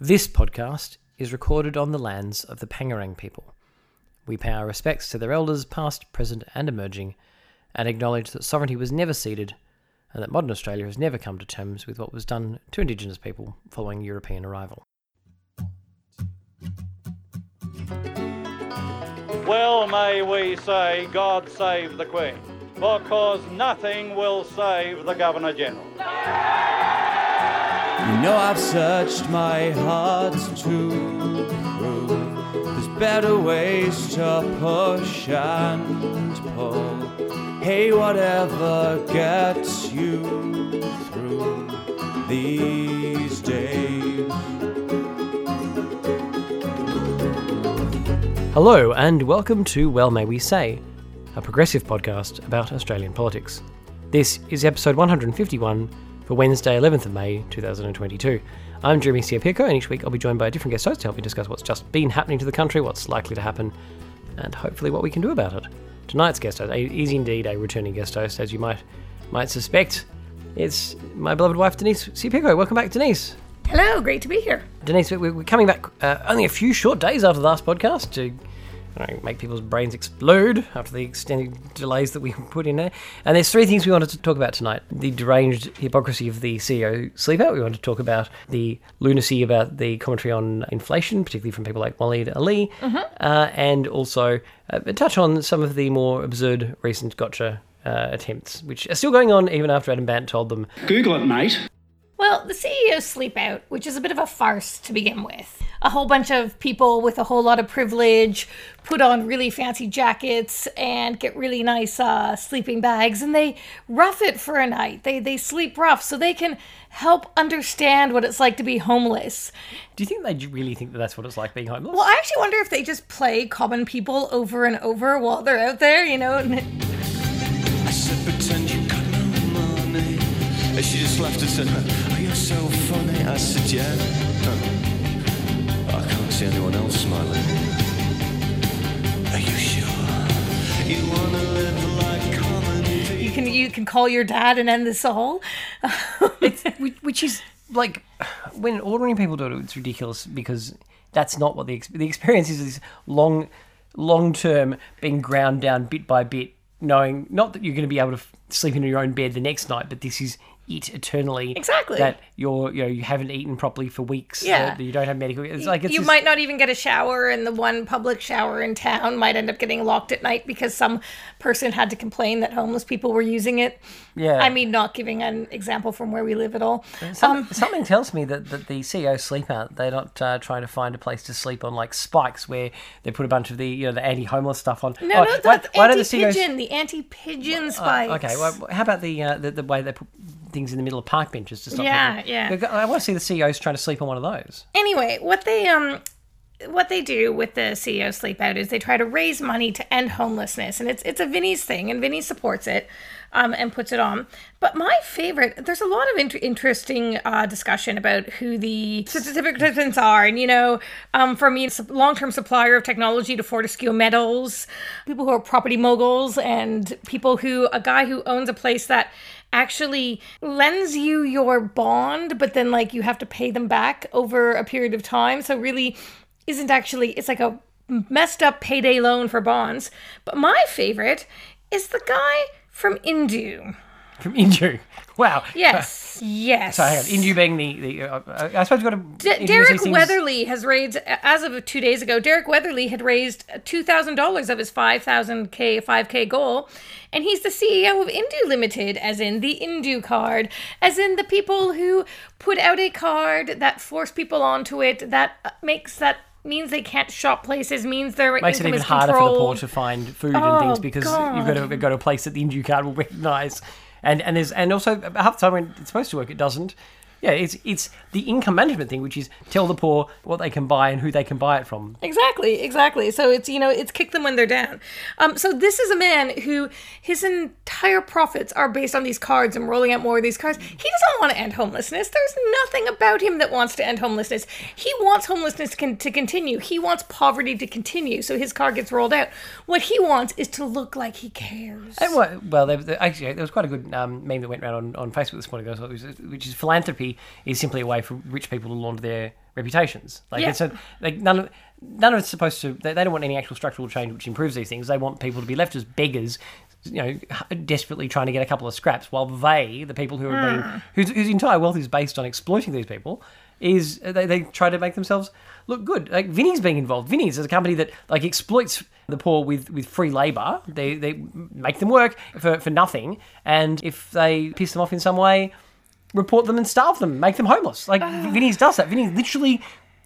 This podcast is recorded on the lands of the Pangerang people. We pay our respects to their elders, past, present, and emerging, and acknowledge that sovereignty was never ceded and that modern Australia has never come to terms with what was done to Indigenous people following European arrival. Well, may we say, God save the Queen, because nothing will save the Governor General. You know I've searched my heart to prove there's better ways to push and pull. Hey, whatever gets you through these days. Hello, and welcome to Well May We Say, a progressive podcast about Australian politics. This is episode 151 for Wednesday, 11th of May 2022. I'm Jeremy Siapirko, and each week I'll be joined by a different guest host to help me discuss what's just been happening to the country, what's likely to happen, and hopefully what we can do about it. Tonight's guest host is indeed a returning guest host, as you might might suspect. It's my beloved wife, Denise Siapirko. Welcome back, Denise. Hello, great to be here. Denise, we- we're coming back uh, only a few short days after the last podcast to I don't know, make people's brains explode after the extended delays that we put in there. And there's three things we wanted to talk about tonight the deranged hypocrisy of the CEO sleep out. We want to talk about the lunacy about the commentary on inflation, particularly from people like Waleed Aly, uh, and also uh, touch on some of the more absurd recent gotcha. Uh, attempts, which are still going on even after Adam Bandt told them Google it, mate. Well, the CEO sleep out, which is a bit of a farce to begin with. A whole bunch of people with a whole lot of privilege put on really fancy jackets and get really nice uh, sleeping bags, and they rough it for a night. They they sleep rough so they can help understand what it's like to be homeless. Do you think they really think that that's what it's like being homeless? Well, I actually wonder if they just play common people over and over while they're out there, you know. and- I said, pretend you got no money. And she just laughed and said, Oh, you're so funny. I said, Yeah. Huh. I can't see anyone else smiling. Are you sure? You wanna live like common people? You can you can call your dad and end this all. it's which, which is like when ordinary people do it, it's ridiculous because that's not what the the experience is. This long, long term being ground down bit by bit, knowing not that you're going to be able to f- sleep in your own bed the next night, but this is it eternally. Exactly. That you're you know you haven't eaten properly for weeks. Yeah. That you don't have medical. It's like it's you this- might not even get a shower, and the one public shower in town might end up getting locked at night because some person had to complain that homeless people were using it. Yeah. I mean, not giving an example from where we live at all. Some, something tells me that, that the CEO sleep out. They're not uh, trying to find a place to sleep on like spikes where they put a bunch of the you know the anti-homeless stuff on. No, Oh, no, why- that's why the anti-pigeon. The anti-pigeon Uh, spikes. okay, well, how about the, uh, the the way they put things in the middle of park benches to stop Yeah, people? yeah. I want to see the CEOs trying to sleep on one of those. anyway, what they um what they do with the CEO sleep out is they try to raise money to end homelessness, and it's it's a Vinny's thing, and Vinny supports it. Um, and puts it on. But my favorite, there's a lot of int- interesting uh, discussion about who the specific recipients are. And, you know, um, from a long term supplier of technology to Fortescue Metals, people who are property moguls, and people who, a guy who owns a place that actually lends you your bond, but then like you have to pay them back over a period of time. So really isn't actually it's like a messed up payday loan for bonds. But my favorite is the guy from Indue. From Indue. Wow. Yes, yes. So hang on, Indue being the, the uh, I suppose we've got to. D- Derek Weatherly has raised, as of two days ago, Derek Weatherly had raised two thousand dollars of his five thousand k five k goal, and he's the CEO of Indue Limited, as in the Indue card, as in the people who put out a card that force people onto it, that makes that means they can't shop places, means their Makes it even harder for the poor to find food and things Oh, because God. you've got to go to a place that the Indue card will recognise. And and there's and also half the time when it's supposed to work, it doesn't. Yeah, it's it's the income management thing, which is tell the poor what they can buy and who they can buy it from. Exactly, exactly. So it's you know it's kick them when they're down. Um, so this is a man who his entire profits are based on these cards and rolling out more of these cards. He doesn't want to end homelessness. There's nothing about him that wants to end homelessness. He wants homelessness con- to continue. He wants poverty to continue. So his card gets rolled out. What he wants is to look like he cares. And well, well there, there- actually, there was quite a good um, meme that went around on, on Facebook this morning, which is philanthropy is simply a way for rich people to launder their reputations. Like Yeah. it's a, like none of none of it's supposed to. They, they don't want any actual structural change which improves these things. They want people to be left as beggars. You know, desperately trying to get a couple of scraps, while they, the people who are being, hmm. whose, whose entire wealth is based on exploiting these people, is they, they try to make themselves look good. Like Vinny's being involved. Vinny's is a company that like exploits the poor with, with free labor. They they make them work for, for nothing, and if they piss them off in some way, report them and starve them, make them homeless. Like Vinny's does that. Vinny literally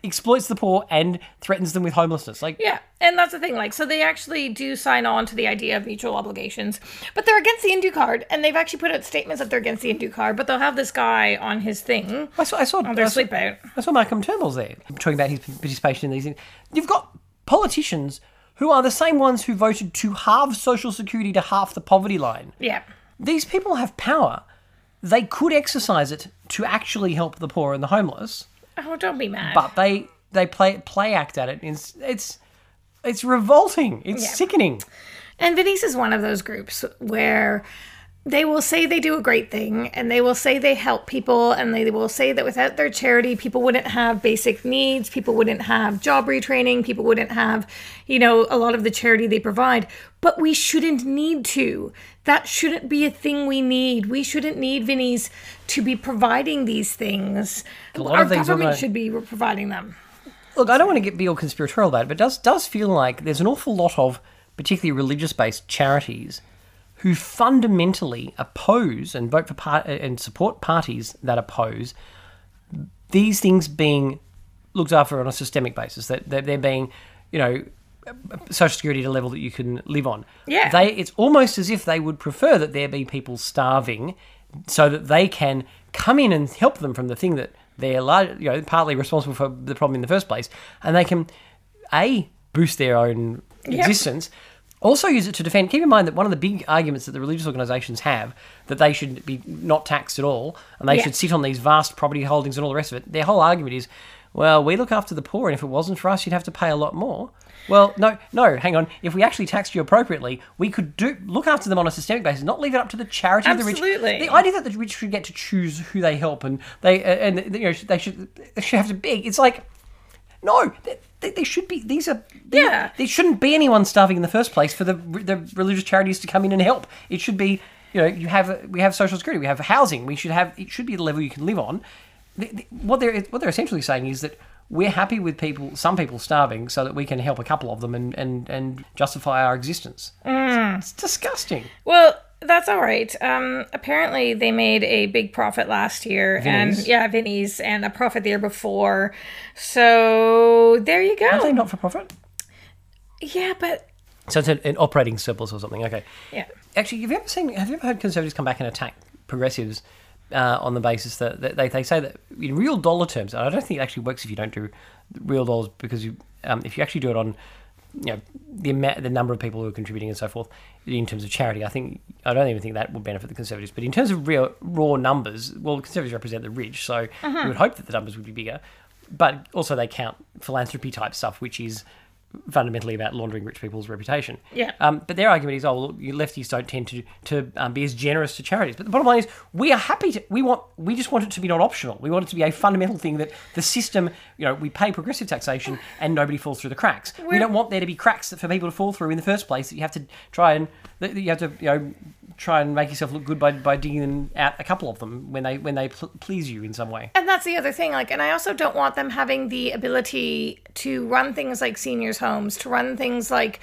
exploits the poor and threatens them with homelessness. Like Yeah, and that's the thing. Like, so they actually do sign on to the idea of mutual obligations, but they're against the Indue card, and they've actually put out statements that they're against the Indue card. But they'll have this guy on his thing I saw I saw, on their I saw, sleep out. I saw Malcolm Turnbull's there talking about his participation in these things. You've got politicians who are the same ones who voted to halve social security to half the poverty line. Yeah, these people have power. They could exercise it to actually help the poor and the homeless, Oh, don't be mad. but they they play play act at it. It's it's, it's revolting. It's Yeah. sickening. And Vinnies is one of those groups where they will say they do a great thing and they will say they help people and they will say that without their charity people wouldn't have basic needs people wouldn't have job retraining people wouldn't have you know a lot of the charity they provide. But we shouldn't need to. That shouldn't be a thing we need. We shouldn't need Vinnies to be providing these things. Our these government should be providing them. Look, I don't want to get be all conspiratorial about it, but it does does feel like there's an awful lot of particularly religious based charities who fundamentally oppose and vote for part and support parties that oppose these things being looked after on a systemic basis. That that they're being, you know, social security at a level that you can live on. Yeah. they it's almost as if they would prefer that there be people starving, so that they can come in and help them from the thing that they're lar- you know partly responsible for the problem in the first place, and they can a boost their own existence. Also use it to defend. Keep in mind that one of the big arguments that the religious organisations have that they should be not taxed at all, and they Yeah. should sit on these vast property holdings and all the rest of it. Their whole argument is, well, we look after the poor, and if it wasn't for us, you'd have to pay a lot more. Well, no, no, hang on. If we actually taxed you appropriately, we could do look after them on a systemic basis, not leave it up to the charity of the rich. Absolutely. rich. The idea that the rich should get to choose who they help and they uh, and you know they should they should have to beg. It's like no, they, they, they should be. These are they- Yeah. There shouldn't be anyone starving in the first place for the the religious charities to come in and help. It should be you know you have we have social security, we have housing. We should have it should be the level you can live on. The- the- What they're what they're essentially saying is that we're happy with people some people starving so that we can help a couple of them and and, and justify our existence. Mm. It's, it's disgusting. Well, that's all right. Um, apparently, they made a big profit last year, Vinnie's? and yeah, Vinnie's, and a profit the year before. So there you go. Are they not for profit? Yeah, but So it's an, operating surplus or something. Okay. yeah, Actually, have you ever seen? Have you ever heard conservatives come back and attack progressives uh, on the basis that, that they, they say that in real dollar terms, and I don't think it actually works if you don't do real dollars because you um, if you actually do it on you know the amount, the number of people who are contributing and so forth in terms of charity, I think I don't even think that would benefit the conservatives. But in terms of real raw numbers, well, the conservatives represent the rich, so uh-huh. we would hope that the numbers would be bigger. But also they count philanthropy type stuff, which is fundamentally about laundering rich people's reputation. Yeah. Um, but their argument is, oh, well, you lefties don't tend to to um, be as generous to charities. But the bottom line is, we are happy to. We want. We just want it to be not optional. We want it to be a fundamental thing that the system. You know, we pay progressive taxation and nobody falls through the cracks. we We're- don't want there to be cracks for people to fall through in the first place. That you have to try and that you have to you know try and make yourself look good by, by digging out a couple of them when they when they pl- please you in some way. and that's the other thing. Like, and I also don't want them having the ability to run things like seniors' homes, to run things like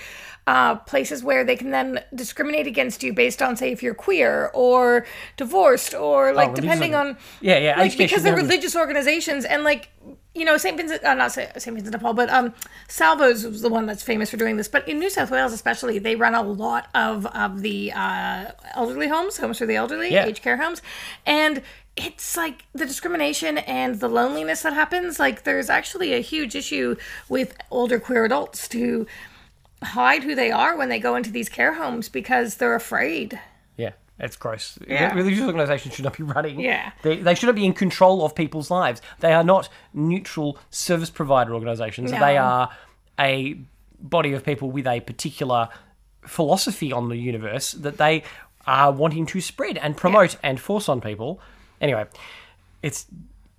uh, places where they can then discriminate against you based on, say, if you're queer or divorced or like religious depending on Yeah, yeah, like because they're religious organizations and like you know Saint Vincent, uh, not Saint Vincent de Paul, but um, Salvos was the one that's famous for doing this. But in New South Wales, especially, they run a lot of of the uh, elderly homes, homes for the elderly, Yeah. aged care homes, and it's like the discrimination and the loneliness that happens. Like there's actually a huge issue with older queer adults to hide who they are when they go into these care homes because they're afraid. Yeah, it's gross. Yeah. Religious organisations should not be running. Yeah. They, they shouldn't be in control of people's lives. They are not neutral service provider organisations. No. They are a body of people with a particular philosophy on the universe that they are wanting to spread and promote and force on people. Anyway, it's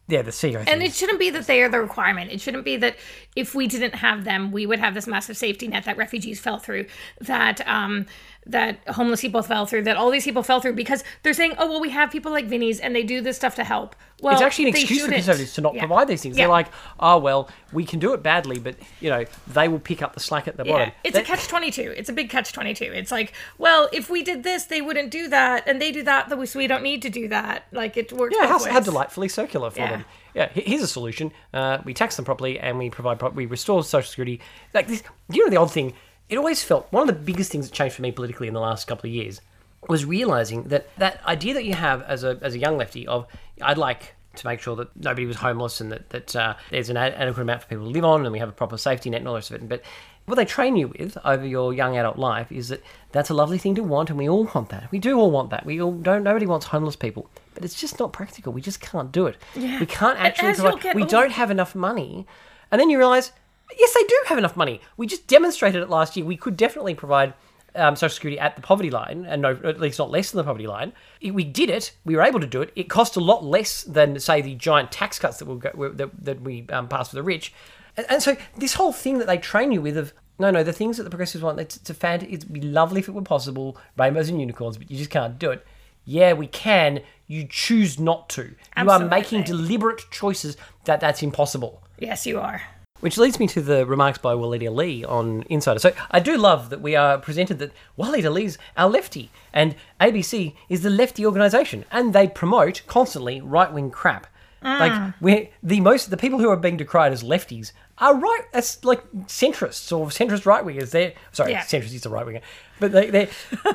Yeah, the CEO. And it shouldn't be that they are the requirement. It shouldn't be that if we didn't have them, we would have this massive safety net that refugees fell through, that um, that homeless people fell through, that all these people fell through because they're saying, oh well, we have people like Vinny's and they do this stuff to help. Well, it's actually an excuse for conservatives to not Yeah. provide these things. Yeah. They're like, oh well, we can do it badly, but you know they will pick up the slack at the Yeah, bottom. it's That- a catch twenty two. It's a big catch twenty two. It's like, well, if we did this, they wouldn't do that, and they do that, so we don't need to do that. Like it works. Yeah, how, how delightfully circular for them. Yeah, here's a solution. Uh, we tax them properly and we provide, pro- we restore social security. Like this, you know, the odd thing. It always felt one of the biggest things that changed for me politically in the last couple of years was realizing that that idea that you have as a as a young lefty of I'd like to make sure that nobody was homeless and that that uh, there's an ad- adequate amount for people to live on and we have a proper safety net and all the rest of it. But what they train you with over your young adult life is that that's a lovely thing to want, and we all want that. We do all want that. We all don't. Nobody wants homeless people, but it's just not practical. We just can't do it. Yeah. We can't actually provide. We don't have enough money, and then you realise, yes, they do have enough money. We just demonstrated it last year. We could definitely provide. Um, social security at the poverty line, and no, at least not less than the poverty line. We did it. We were able to do it. It cost a lot less than, say, the giant tax cuts that we go, that, that we um, passed for the rich. And, and so this whole thing that they train you with of no, no, the things that the progressives want, it's, it's a fan. It'd be lovely if it were possible, rainbows and unicorns, but you just can't do it. Yeah, we can. You choose not to. You are making deliberate choices that that's impossible. Yes, you are. Which leads me to the remarks by Waleed Aly on Insider. So I do love that we are presented that Waleed Aly's our lefty, and ABC is the lefty organisation, and they promote constantly right wing crap. Like ah. we the most the people who are being decried as lefties are right. as like centrists or centrist right wingers. They're sorry, Yeah. centrist is a right winger, but they they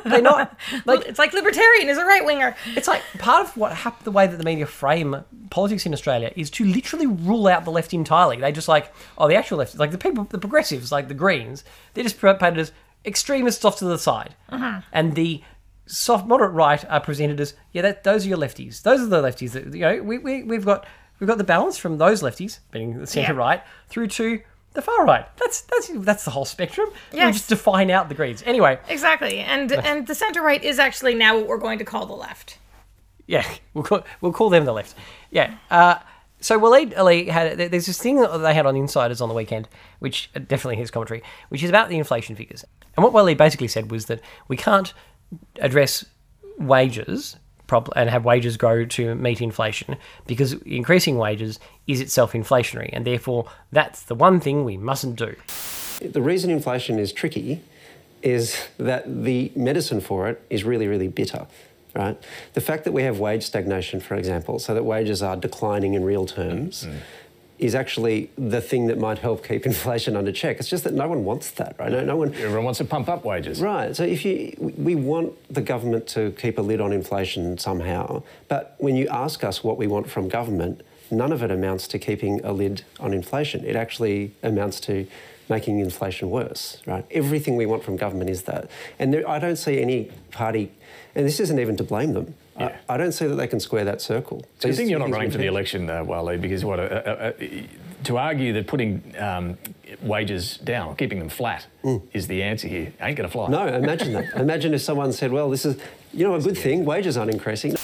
they're not like It's like libertarian is a right winger. it's like part of what happened, the way that the media frame politics in Australia is to literally rule out the left entirely. They just like, oh, the actual left, like the people, the progressives, like the Greens, they're just painted as extremists off to the side, uh-huh. and the soft moderate right are presented as, yeah, that those are your lefties. Those are the lefties that you know. We, we we've got we've got the balance from those lefties, being the centre Yeah. right, through to the far right. That's that's that's the whole spectrum. We just define out the Greens. Anyway, Exactly, and and the center right is actually now what we're going to call the left. Yeah, we'll call, we'll call them the left. Yeah. Uh, so Waleed Aly had there's this thing that they had on Insiders on the weekend, which uh, definitely his commentary, which is about the inflation figures. And what Waleed basically said was that we can't address wages prob- and have wages grow to meet inflation because increasing wages is itself inflationary, and therefore that's the one thing we mustn't do. The reason inflation is tricky is that the medicine for it is really, really bitter. Right? The fact that we have wage stagnation, for example, so that wages are declining in real terms, mm. Is actually the thing that might help keep inflation under check. It's just that no one wants that, right? No, no one. Everyone wants to pump up wages. Right. So if you, we want the government to keep a lid on inflation somehow, but when you ask us what we want from government, none of it amounts to keeping a lid on inflation. It actually amounts to making inflation worse. Right. Everything we want from government is that, and there, I don't see any party, and this isn't even to blame them. Yeah. I, I don't see that they can square that circle. A good These you're not running for the election, uh, Wale, because what uh, uh, uh, to argue that putting um, wages down or keeping them flat is the answer here ain't going to fly. Mm. No, imagine that. imagine if someone said, "Well, this is, you know, a good thing. Wages aren't increasing."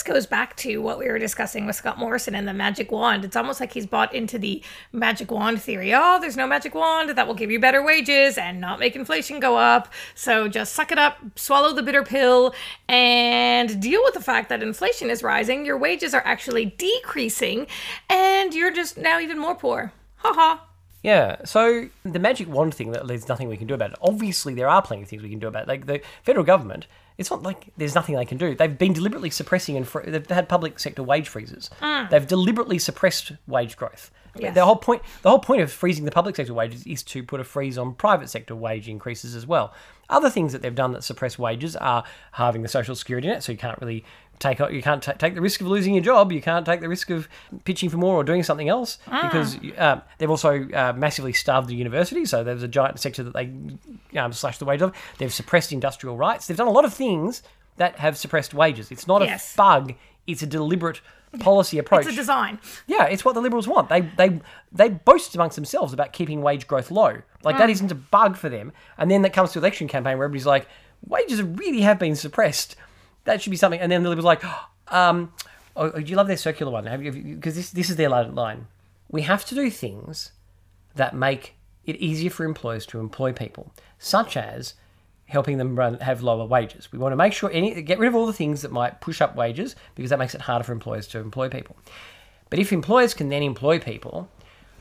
This goes back to what we were discussing with Scott Morrison and the magic wand. It's almost like he's bought into the magic wand theory. Oh, there's no magic wand that will give you better wages and not make inflation go up. So just suck it up, swallow the bitter pill, and deal with the fact that inflation is rising. Your wages are actually decreasing, and you're just now even more poor. Ha ha. Yeah, so the magic wand thing that there's nothing we can do about it. Obviously, there are plenty of things we can do about it. Like the federal government, it's not like there's nothing they can do. They've been deliberately suppressing and fr- they've had public sector wage freezes. Ah. They've deliberately suppressed wage growth. Yes. The whole point, the whole point of freezing the public sector wages is to put a freeze on private sector wage increases as well. Other things that they've done that suppress wages are halving the social security net, so you can't really take you can't ta take the risk of losing your job. You can't take the risk of pitching for more or doing something else because uh, they've also uh, massively starved the university. So there's a giant sector that they um, slashed the wage of. They've suppressed industrial rights. They've done a lot of things that have suppressed wages. It's not Yes. a bug. It's a deliberate policy approach. It's a design. Yeah, it's what the Liberals want. They they they boast amongst themselves about keeping wage growth low. Like that isn't a bug for them. And then that comes to election campaign where everybody's like, wages really have been suppressed. That should be something. And then the Liberals are like, um, Oh, do you love their circular one? Have you? Because this this is their line. We have to do things that make it easier for employers to employ people, such as helping them run have lower wages. We want to make sure any get rid of all the things that might push up wages because that makes it harder for employers to employ people. But if employers can then employ people,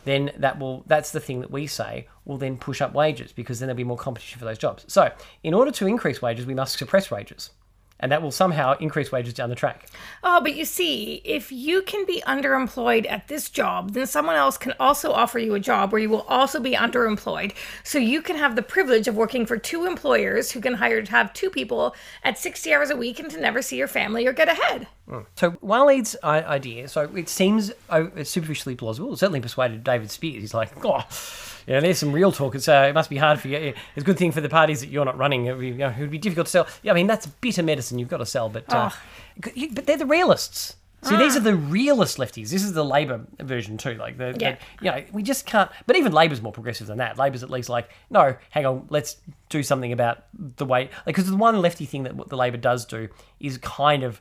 then that will that's the thing that we say will then push up wages because then there'll be more competition for those jobs. So, in order to increase wages, we must suppress wages. And that will somehow increase wages down the track. Oh, but you see, if you can be underemployed at this job, then someone else can also offer you a job where you will also be underemployed. So you can have the privilege of working for two employers who can hire to have two people at 60 hours a week and to never see your family or get ahead. Hmm. So Waleed's idea, so it seems superficially plausible. It certainly persuaded David Speers. He's like, oh, know, there's some real talk. It's, uh, it must be hard for you. It's a good thing for the parties that you're not running. It would be, you know, it would be difficult to sell. Yeah, I mean, that's bitter medicine you've got to sell, but uh, you- but they're the realists. See, these are the realist lefties. This is the Labor version too. Like, the, the- Yeah. you know, we just can't. But even Labor's more progressive than that. Labor's at least like, no, hang on, let's do something about the way. Like, because the one lefty thing that what the Labor does do is kind of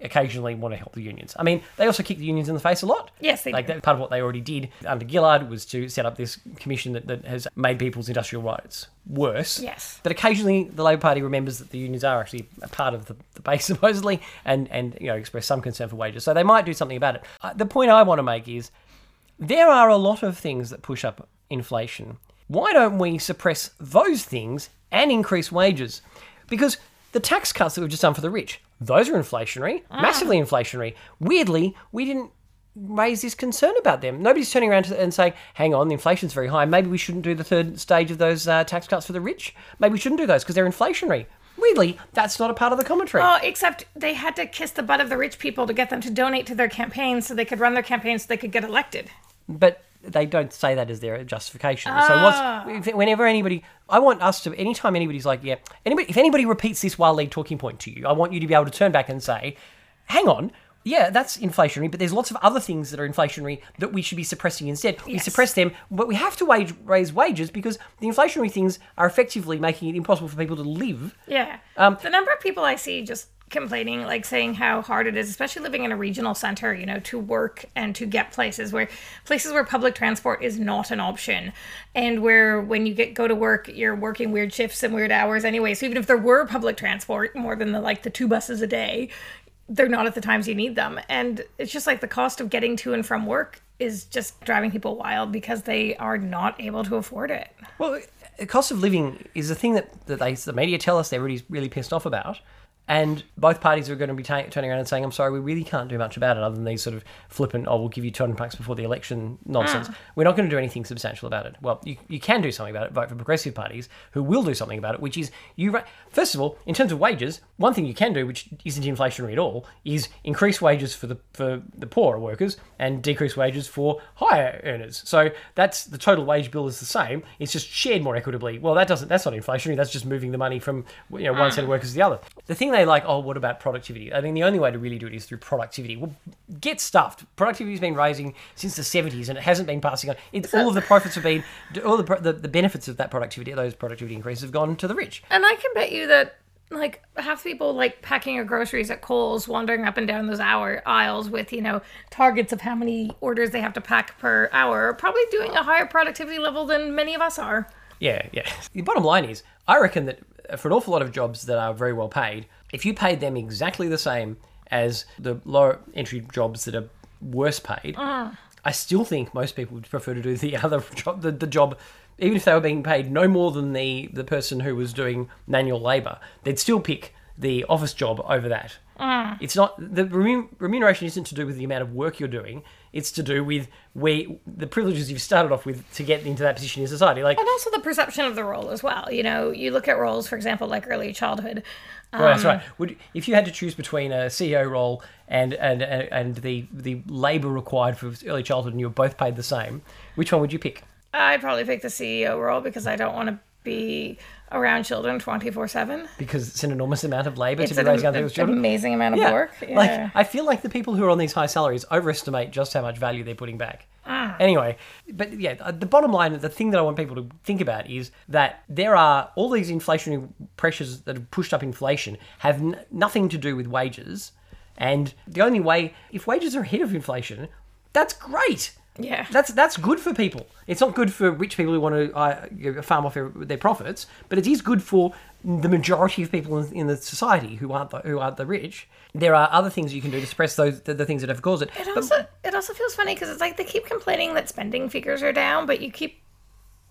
occasionally want to help the unions. I mean, they also kick the unions in the face a lot. Yes, they like do. that part of what they already did under Gillard was to set up this commission that, that has made people's industrial rights worse. Yes. But occasionally the Labor Party remembers that the unions are actually a part of the, the base supposedly and, and you know express some concern for wages. So they might do something about it. Uh, the point I want to make is there are a lot of things that push up inflation. Why don't we suppress those things and increase wages? Because the tax cuts that we've just done for the rich, those are inflationary, massively inflationary. Weirdly, we didn't raise this concern about them. Nobody's turning around to- and saying, hang on, the inflation's very high. Maybe we shouldn't do the third stage of those uh, tax cuts for the rich. Maybe we shouldn't do those because they're inflationary. Weirdly, that's not a part of the commentary. Oh, except they had to kiss the butt of the rich people to get them to donate to their campaigns so they could run their campaigns so they could get elected. but they don't say that as their justification. So what's if- whenever anybody, I want us to anytime anybody's like, yeah, anybody, if anybody repeats this wild lead talking point to you, I want you to be able to turn back and say, hang on. Yeah, that's inflationary, but there's lots of other things that are inflationary that we should be suppressing instead. We suppress them, but we have to wage, raise wages because the inflationary things are effectively making it impossible for people to live. Yeah. Um, the number of people I see just complaining, like saying how hard it is, especially living in a regional center, you know, to work and to get places where places where public transport is not an option, and where when you get go to work, you're working weird shifts and weird hours anyway. So even if there were public transport, more than the like the two buses a day, they're not at the times you need them, and it's just like the cost of getting to and from work is just driving people wild because they are not able to afford it. Well, the cost of living is a thing that, that they, the media tell us they're really, really pissed off about. And both parties are going to be ta- turning around and saying, I'm sorry, we really can't do much about it other than these sort of flippant, oh, we'll give you 200 bucks before the election nonsense. Ah. We're not going to do anything substantial about it. Well, you, you can do something about it. Vote for progressive parties who will do something about it, which is you. Ra- First of all, in terms of wages, one thing you can do, which isn't inflationary at all, is increase wages for the for the poorer workers and decrease wages for higher earners. So that's the total wage bill is the same. It's just shared more equitably. Well, that doesn't. That's not inflationary. That's just moving the money from you know one set of ah. workers to the other. The thing they like, oh, what about productivity? I mean, the only way to really do it is through productivity. Well, get stuffed. Productivity's been rising since the seventies, and it hasn't been passing on. It, all of the profits have been, all the, the the benefits of that productivity, those productivity increases, have gone to the rich. And I can bet you that like half the people like packing your groceries at Coles, wandering up and down those hour aisles with you know targets of how many orders they have to pack per hour, are probably doing a higher productivity level than many of us are. Yeah, yeah. The bottom line is, I reckon that for an awful lot of jobs that are very well paid, if you paid them exactly the same as the lower entry jobs that are worse paid, uh-huh. I still think most people would prefer to do the other job, the, the job, even if they were being paid no more than the the person who was doing manual labour, they'd still pick the office job over that. Uh-huh. It's not the remuneration isn't to do with the amount of work you're doing. It's to do with where the privileges you've started off with to get into that position in society. Like And also the perception of the role as well. You know, you look at roles, for example, like early childhood. Well, that's right. Um, would if you had to choose between a CEO role and and and the the labour required for early childhood, and you were both paid the same, which one would you pick? I'd probably pick the CEO role because I don't want to be around children 24 7. Because it's an enormous amount of labour It's to be an raising other people's children. It's an amazing amount of Yeah. work. Yeah. Like I feel like the people who are on these high salaries overestimate just how much value they're putting back. Ah. Anyway, but yeah, uh, the bottom line, the thing that I want people to think about is that there are all these inflationary pressures that have pushed up inflation have n- nothing to do with wages And the only way, if wages are ahead of inflation, that's great. Yeah. That's that's good for people. It's not good for rich people who want to uh, farm off their, their profits, but it is good for the majority of people in, in the society who aren't the, who aren't the rich. There are other things you can do to suppress those the, the things that have caused it. It But- also it also feels funny because it's like they keep complaining that spending figures are down, but you keep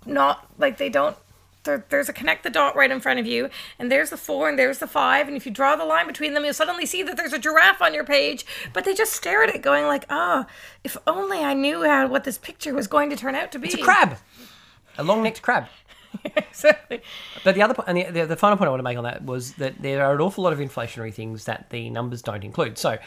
not like they don't. There, there's a connect the dot right in front of you, and there's the four, and there's the five, and if you draw the line between them, you'll suddenly see that there's a giraffe on your page. But they just stare at it, going like, "Ah, if only I knew how what this picture was going to turn out to be." it's a crab, a long-necked crab. exactly. But the other and the, the, the final point I want to make on that was that there are an awful lot of inflationary things that the numbers don't include. So,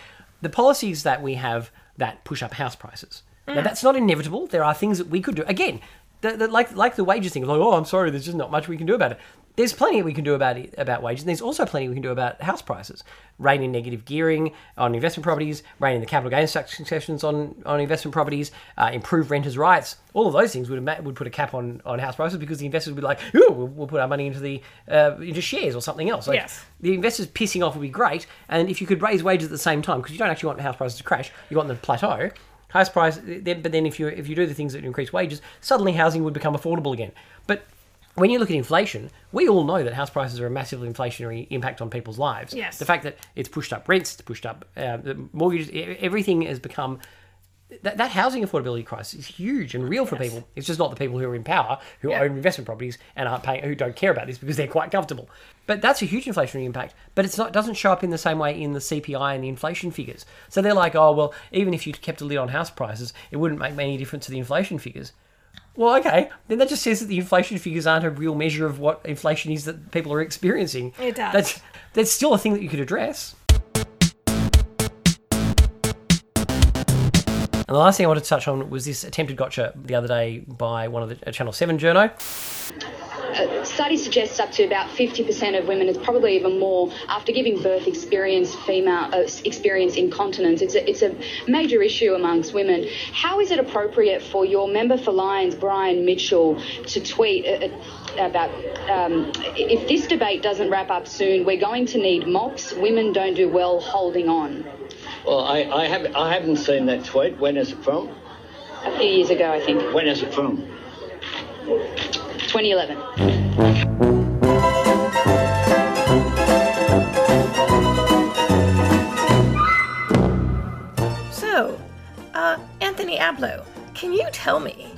the policies that we have that push up house prices. Now, that's not inevitable. There are things that we could do. Again, the, the, like like the wages thing. Like, oh, I'm sorry, there's just not much we can do about it. There's plenty we can do about it, about wages. And there's also plenty we can do about house prices. Rein negative gearing on investment properties, rein the capital gains tax concessions on, on investment properties, uh, improve renters' rights. All of those things would would put a cap on, on house prices because the investors would be like, "Ooh, we'll, we'll put our money into the uh, into shares or something else." Like, Yes. The investors pissing off would be great, and if you could raise wages at the same time, because you don't actually want house prices to crash, you want them to plateau. House price, then, but then if you if you do the things that increase wages, suddenly housing would become affordable again. But when you look at inflation, we all know that house prices are a massive inflationary impact on people's lives. Yes. The fact that it's pushed up rents, it's pushed up uh, the mortgages, everything has become. That, that housing affordability crisis is huge and real for people. It's just not the people who are in power who Yeah. own investment properties and aren't paying, who don't care about this because they're quite comfortable. But that's a huge inflationary impact. But it's not doesn't show up in the same way in the CPI and the inflation figures. So they're like, oh well, even if you kept a lid on house prices, it wouldn't make any difference to the inflation figures. Well, okay, then that just says that the inflation figures aren't a real measure of what inflation is that people are experiencing. It does. That's that's still a thing that you could address. And the last thing I wanted to touch on was this attempted gotcha the other day by one of the uh, Channel 7 journo. Studies suggest up to about 50% of women, it's probably even more, after giving birth, experience female uh, experience incontinence. It's a, it's a major issue amongst women. How is it appropriate for your member for Lyons, Brian Mitchell, to tweet? Uh, uh, about um, if this debate doesn't wrap up soon, we're going to need mops. Women don't do well holding on. Well, I, I, have, I haven't seen that tweet. When is it from? A few years ago, I think, When is it from? 2011. So, uh, Anthony Albo, can you tell me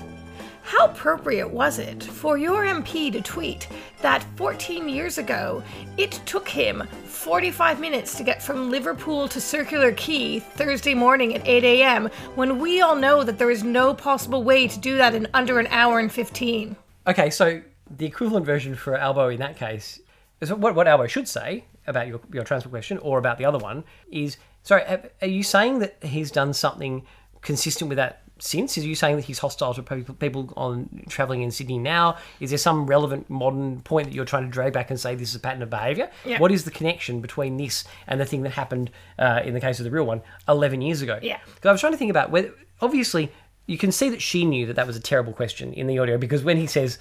how appropriate was it for your MP to tweet that 14 years ago it took him 45 minutes to get from Liverpool to Circular Quay Thursday morning at 8 a.m. when we all know that there is no possible way to do that in under an hour and 15? Okay, so the equivalent version for Albo in that case is what, what Albo should say about your, your transport question or about the other one is sorry, are you saying that he's done something consistent with that since? Is you saying that he's hostile to people, people on travelling in Sydney now? Is there some relevant modern point that you're trying to drag back and say this is a pattern of behaviour? Yeah. What is the connection between this and the thing that happened uh, in the case of the real one 11 years ago? Yeah. Because I was trying to think about whether, obviously, you can see that she knew that that was a terrible question in the audio because when he says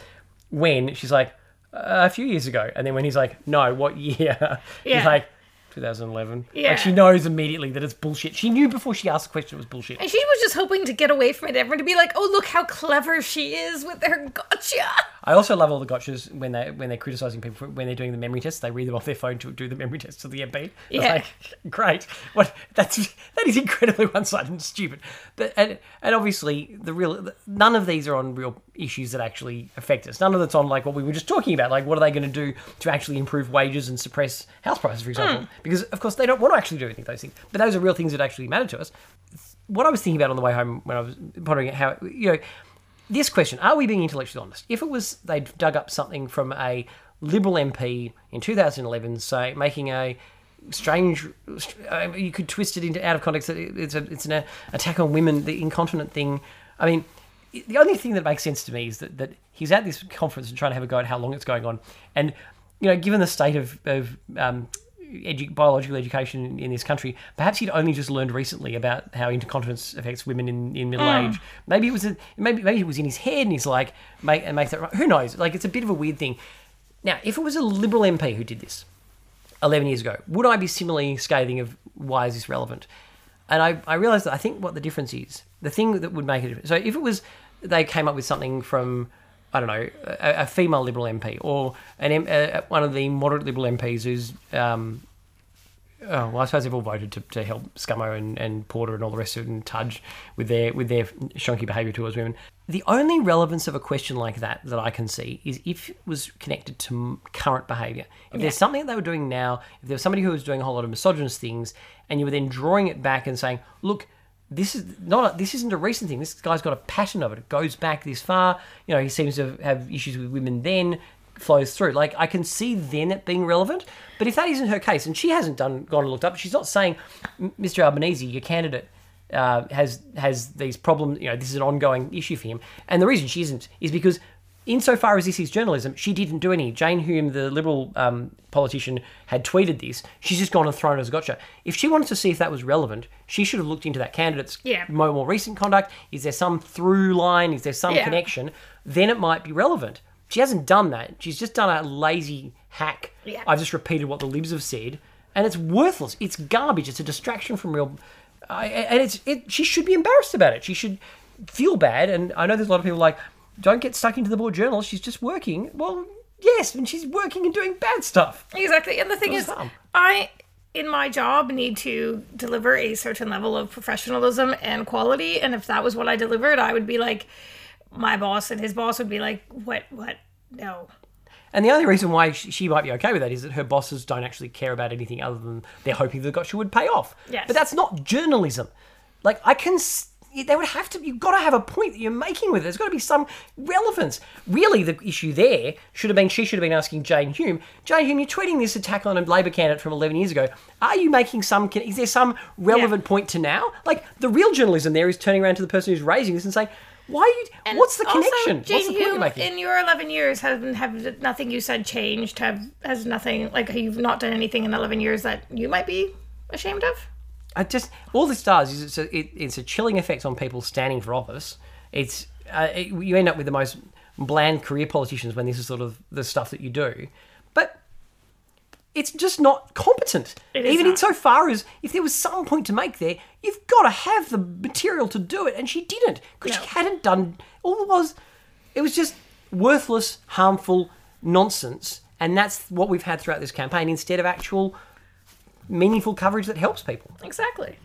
when, she's like, "Uh, a few years ago. And then when he's like, no, what year? Yeah. She's like, 2011. Yeah. Like she knows immediately that it's bullshit. She knew before she asked the question it was bullshit. And she was just hoping to get away from it, everyone to be like, oh, look how clever she is with her gotcha. I also love all the gotchas when they when they're criticizing people for, when they're doing the memory tests. They read them off their phone to do the memory test to the MP. It's Yeah. like great. What that's that is incredibly one sided and stupid. But and and obviously the real none of these are on real issues that actually affect us. None of it's on like what we were just talking about. Like what are they going to do to actually improve wages and suppress house prices, for example? Hmm. Because of course they don't want to actually do anything those things. But those are real things that actually matter to us. What I was thinking about on the way home when I was pondering how you know this question are we being intellectually honest if it was they'd dug up something from a liberal mp in 2011 say making a strange uh, you could twist it into out of context it's a it's an attack on women the incontinent thing i mean the only thing that makes sense to me is that, that he's at this conference and trying to have a go at how long it's going on and you know given the state of, of um, edu- biological education in, this country, perhaps he'd only just learned recently about how incontinence affects women in, in middle hmm. age. Maybe it was a, maybe maybe it was in his head, and he's like make and make that right. Who knows? Like it's a bit of a weird thing. Now, if it was a Liberal MP who did this, 11 years ago, would I be similarly scathing of why is this relevant? And I, I realized that I think what the difference is, the thing that would make a difference. So if it was, they came up with something from, I don't know, a, a female Liberal MP or an M, one of the moderate Liberal MPs who's, um, oh, well, I suppose they've all voted to, to help Scummo and, and Porter and all the rest of it and Tudge with their with their shonky behaviour towards women. The only relevance of a question like that that I can see is if it was connected to current behaviour. If there's something that they were doing now, if there was somebody who was doing a whole lot of misogynist things, and you were then drawing it back and saying, look, this is not a, this isn't a recent thing. This guy's got a pattern of it. It goes back this far. You know, he seems to have issues with women then flows through. Like I can see then it being relevant, but if that isn't her case, and she hasn't done gone and looked up, she's not saying, Mr. Albanese, your candidate uh, has has these problems. You know, this is an ongoing issue for him, and the reason she isn't is because. Insofar as this is journalism, she didn't do any. Jane Hume, the Liberal um, politician, had tweeted this. She's just gone and thrown it as a gotcha. If she wanted to see if that was relevant, she should have looked into that candidate's Yeah. more, more recent conduct. Is there some through line? Is there some Yeah. connection? Then it might be relevant. She hasn't done that. She's just done a lazy hack. Yeah. I've just repeated what the libs have said, and it's worthless. It's garbage. It's a distraction from real. I and it's it. She should be embarrassed about it. She should feel bad. And I know there's a lot of people like, don't get stuck into the board journalist. She's just working. Well, yes, and she's working and doing bad stuff. Exactly. And the thing is, harm? I, in my job, need to deliver a certain level of professionalism and quality. And if that was what I delivered, I would be like, my boss and his boss would be like, what, what? No. And the only reason why she might be okay with that is that her bosses don't actually care about anything other than they're hoping the gotcha would pay off. Yes. But that's not journalism. Like I can, s- they would have to. You've got to have a point that you're making with it. There's got to be some relevance. Really, the issue there should have been she should have been asking Jane Hume. Jane Hume, you're tweeting this attack on a Labor candidate from 11 years ago. Are you making some? Is there some relevant point to now? Like the real journalism there is turning around to the person who's raising this and saying, "Why are you? And what's the also, connection? Jane what's the point Hume, you're making?" in your 11 years, have, have nothing you said changed? Have Has nothing, like, you've not done anything in 11 years that you might be ashamed of? I just all this does is it's a, it, it's a chilling effect on people standing for office. It's uh, it, you end up with the most bland career politicians when this is sort of the stuff that you do, but it's just not competent. Even not. insofar as if there was some point to make there, you've got to have the material to do it, and she didn't because No. she hadn't done. All it was, it was just worthless, harmful nonsense, and that's what we've had throughout this campaign instead of actual meaningful coverage that helps people. Exactly.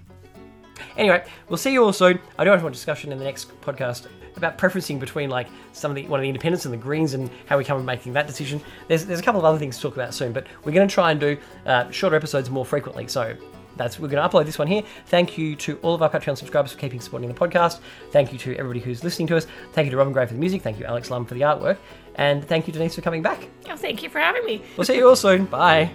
Anyway, we'll see you all soon. I do have one discussion in the next podcast about preferencing between like some of the one of the independents and the Greens and how we come to making that decision. There's there's a couple of other things to talk about soon, but we're going to try and do uh, shorter episodes more frequently. So that's we're going to upload this one here. Thank you to all of our Patreon subscribers for keeping supporting the podcast. Thank you to everybody who's listening to us. Thank you to Robin Gray for the music. Thank you Alex Lum for the artwork, and thank you Denise for coming back. Oh, thank you for having me. We'll see you all soon. Bye.